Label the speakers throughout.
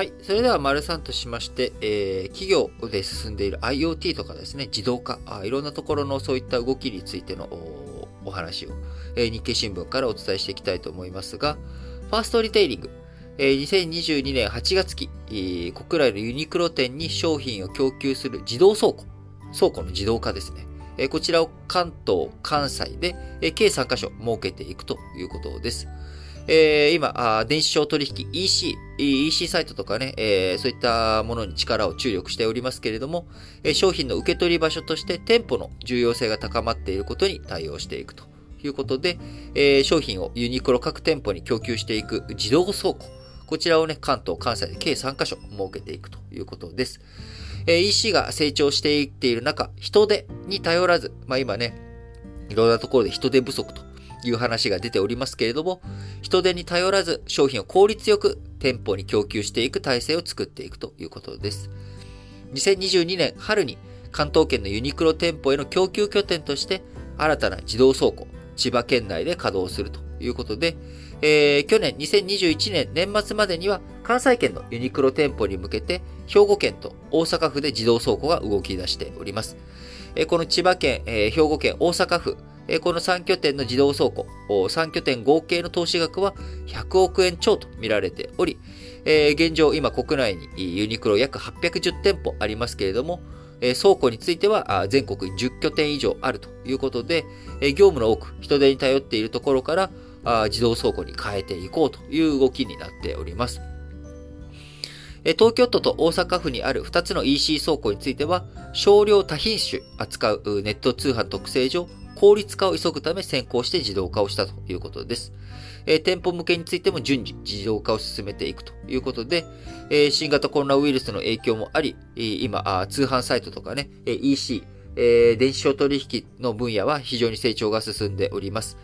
Speaker 1: はい。それでは、丸3としまして、えー企業で進んでいる IoT とかですね、自動化、あいろんなところのそういった動きについてのおお話を、えー日経新聞からお伝えしていきたいと思いますが、ファーストリテイリング、えー2022年8月期、えー国内のユニクロ店に商品を供給する自動倉庫、倉庫の自動化ですね。えーこちらを関東、関西で、えー計3カ所設けていくということです。えー今あ、電子商取引 EC、EC サイトとかね、えーそういったものに力を注力しておりますけれども、えー商品の受け取り場所として店舗の重要性が高まっていることに対応していくということで、えー商品をユニクロ各店舗に供給していく自動倉庫。こちらをね、関東、関西で計3カ所設けていくということです。えー EC が成長していっている中、人手に頼らず、まあ今ね、いろんなところで人手不足という話が出ておりますけれども、人手に頼らず商品を効率よく店舗に供給していく体制を作っていくということです。2022年春に関東圏のユニクロ店舗への供給拠点として新たな自動倉庫、千葉県内で稼働するということで、えー去年2021年年末までには関西圏のユニクロ店舗に向けて兵庫県と大阪府で自動倉庫が動き出しております。えーこの千葉県、えー兵庫県、大阪府、この3拠点の自動倉庫、3拠点合計の投資額は100億円超と見られており、現状今国内にユニクロ約810店舗ありますけれども、倉庫については全国10拠点以上あるということで、業務の多く人手に頼っているところから自動倉庫に変えていこうという動きになっております。東京都と大阪府にある2つの EC 倉庫については、少量多品種扱うネット通販特性上、効率化を急ぐため先行して自動化をしたということです。えー店舗向けについても順次自動化を進めていくということで、えー新型コロナウイルスの影響もあり、今あ、通販サイトとかね、EC、えー電子商取引の分野は非常に成長が進んでおります。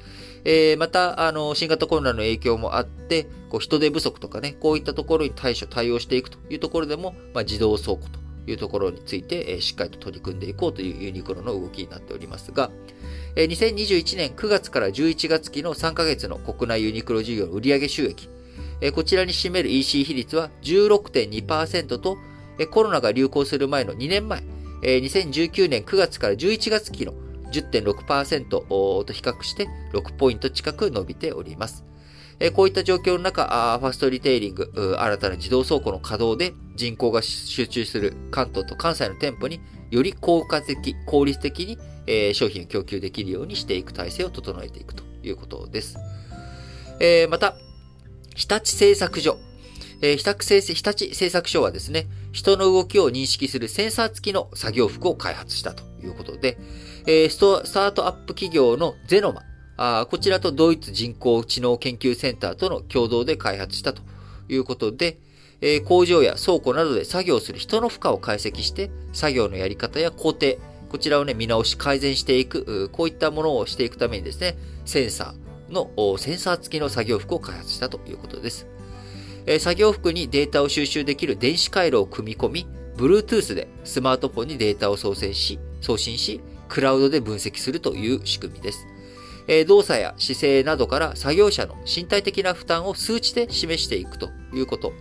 Speaker 1: えーまた、あの、新型コロナの影響もあって、こう人手不足とかね、こういったところに対処、対応していくというところでも、まあ、自動倉庫というところについて、えーしっかりと取り組んでいこうというユニクロの動きになっておりますが、2021年9月から11月期の3ヶ月の国内ユニクロ事業の売上収益、こちらに占める EC 比率は16.2%と、コロナが流行する前の2年前、2019年9月から11月期の10.6%と比較して6ポイント近く伸びております。こういった状況の中、ファストリテイリング、新たな自動倉庫の稼働で人口が集中する関東と関西の店舗により効果的、効率的に、えー商品を供給できるようにしていく体制を整えていくということです。えーまた、日立製作所。えー日立製日立製作所はですね、人の動きを認識するセンサー付きの作業服を開発したということで、えーストスタートアップ企業のゼノマ、あこちらとドイツ人工知能研究センターとの共同で開発したということで、えー工場や倉庫などで作業する人の負荷を解析して、作業のやり方や工程、こちらをね、見直し改善していく、こういったものをしていくためにですね、センサーの、センサー付きの作業服を開発したということです。作業服にデータを収集できる電子回路を組み込み、Bluetooth でスマートフォンにデータを送信し、送信し、クラウドで分析するという仕組みです。動作や姿勢などから作業者の身体的な負担を数値で示していくということ。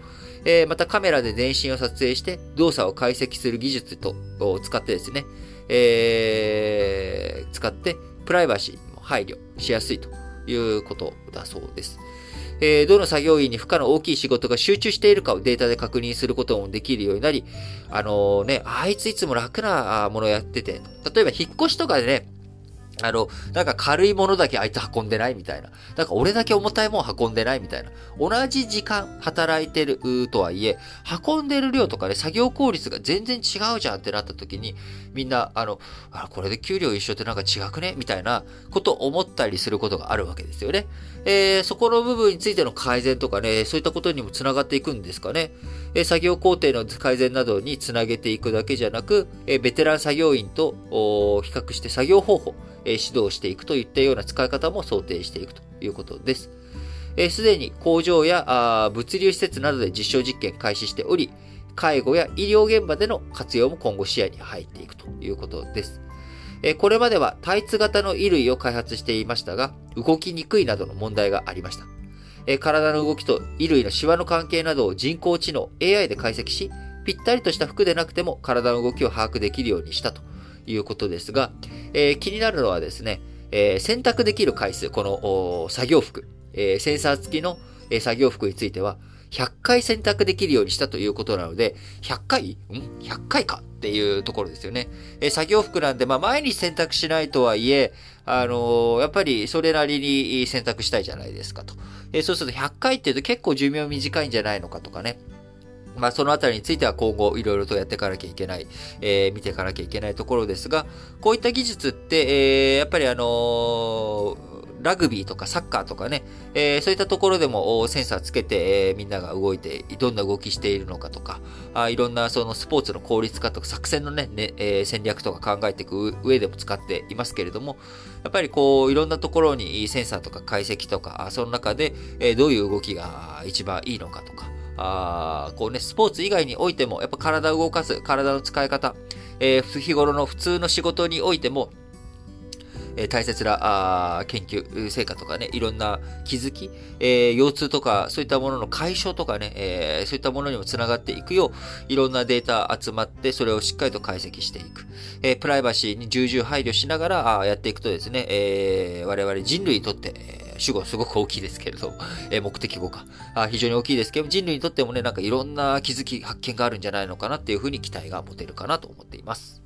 Speaker 1: またカメラで全身を撮影して動作を解析する技術とを使ってですね、えー使ってプライバシーも配慮しやすいということだそうです。えーどの作業員に負荷の大きい仕事が集中しているかをデータで確認することもできるようになり、あのね、あいついつも楽なものやってて、例えば引っ越しとかでね、あの、なんか軽いものだけあいつ運んでないみたいな。なんか俺だけ重たいもん運んでないみたいな。同じ時間働いてるとはいえ、運んでる量とかね、作業効率が全然違うじゃんってなった時に、みんな、あの、あこれで給料一緒ってなんか違くね？みたいなこと思ったりすることがあるわけですよね。えーそこの部分についての改善とかね、そういったことにもつながっていくんですかね。作業工程の改善などにつなげていくだけじゃなく、ベテラン作業員と比較して作業方法、指導していくといったような使い方も想定していくということです。すでに工場や物流施設などで実証実験開始しており、介護や医療現場での活用も今後視野に入っていくということです。これまではタイツ型の衣類を開発していましたが、動きにくいなどの問題がありました。え体の動きと衣類のシワの関係などを人工知能 AI で解析し、ぴったりとした服でなくても体の動きを把握できるようにしたということですが、えー、気になるのはですね、えー、選択できる回数、この作業服、えー、センサー付きの、え作業服については、100回選択できるようにしたということなので、100回？ん ?100 回か？っていうところですよね。え作業服なんで、まあ、毎日選択しないとはいえ、あの、やっぱりそれなりに選択したいじゃないですかと。えそうすると100回っていうと結構寿命短いんじゃないのかとかね。まあ、そのあたりについては今後いろいろとやっていかなきゃいけない、えー、見ていかなきゃいけないところですが、こういった技術って、えー、やっぱりあのーラグビーとかサッカーとかね、えー、そういったところでもセンサーつけて、えー、みんなが動いて、どんな動きしているのかとか、あいろんなそのスポーツの効率化とか作戦のね、ねえー、戦略とか考えていく上でも使っていますけれども、やっぱりこう、いろんなところにセンサーとか解析とか、その中で、えー、どういう動きが一番いいのかとか、あこうね、スポーツ以外においても、やっぱ体を動かす、体の使い方、えー、日頃の普通の仕事においても、え大切なあ研究成果とかね、いろんな気づき、えー、腰痛とか、そういったものの解消とかね、えー、そういったものにもつながっていくよう、いろんなデータ集まって、それをしっかりと解析していく。えー、プライバシーに重々配慮しながらあやっていくとですね、え、我々人類にとって、主語すごく大きいですけれど、えー、目的語があ非常に大きいですけど、人類にとってもね、なんかいろんな気づき、発見があるんじゃないのかなっていうふうに期待が持てるかなと思っています。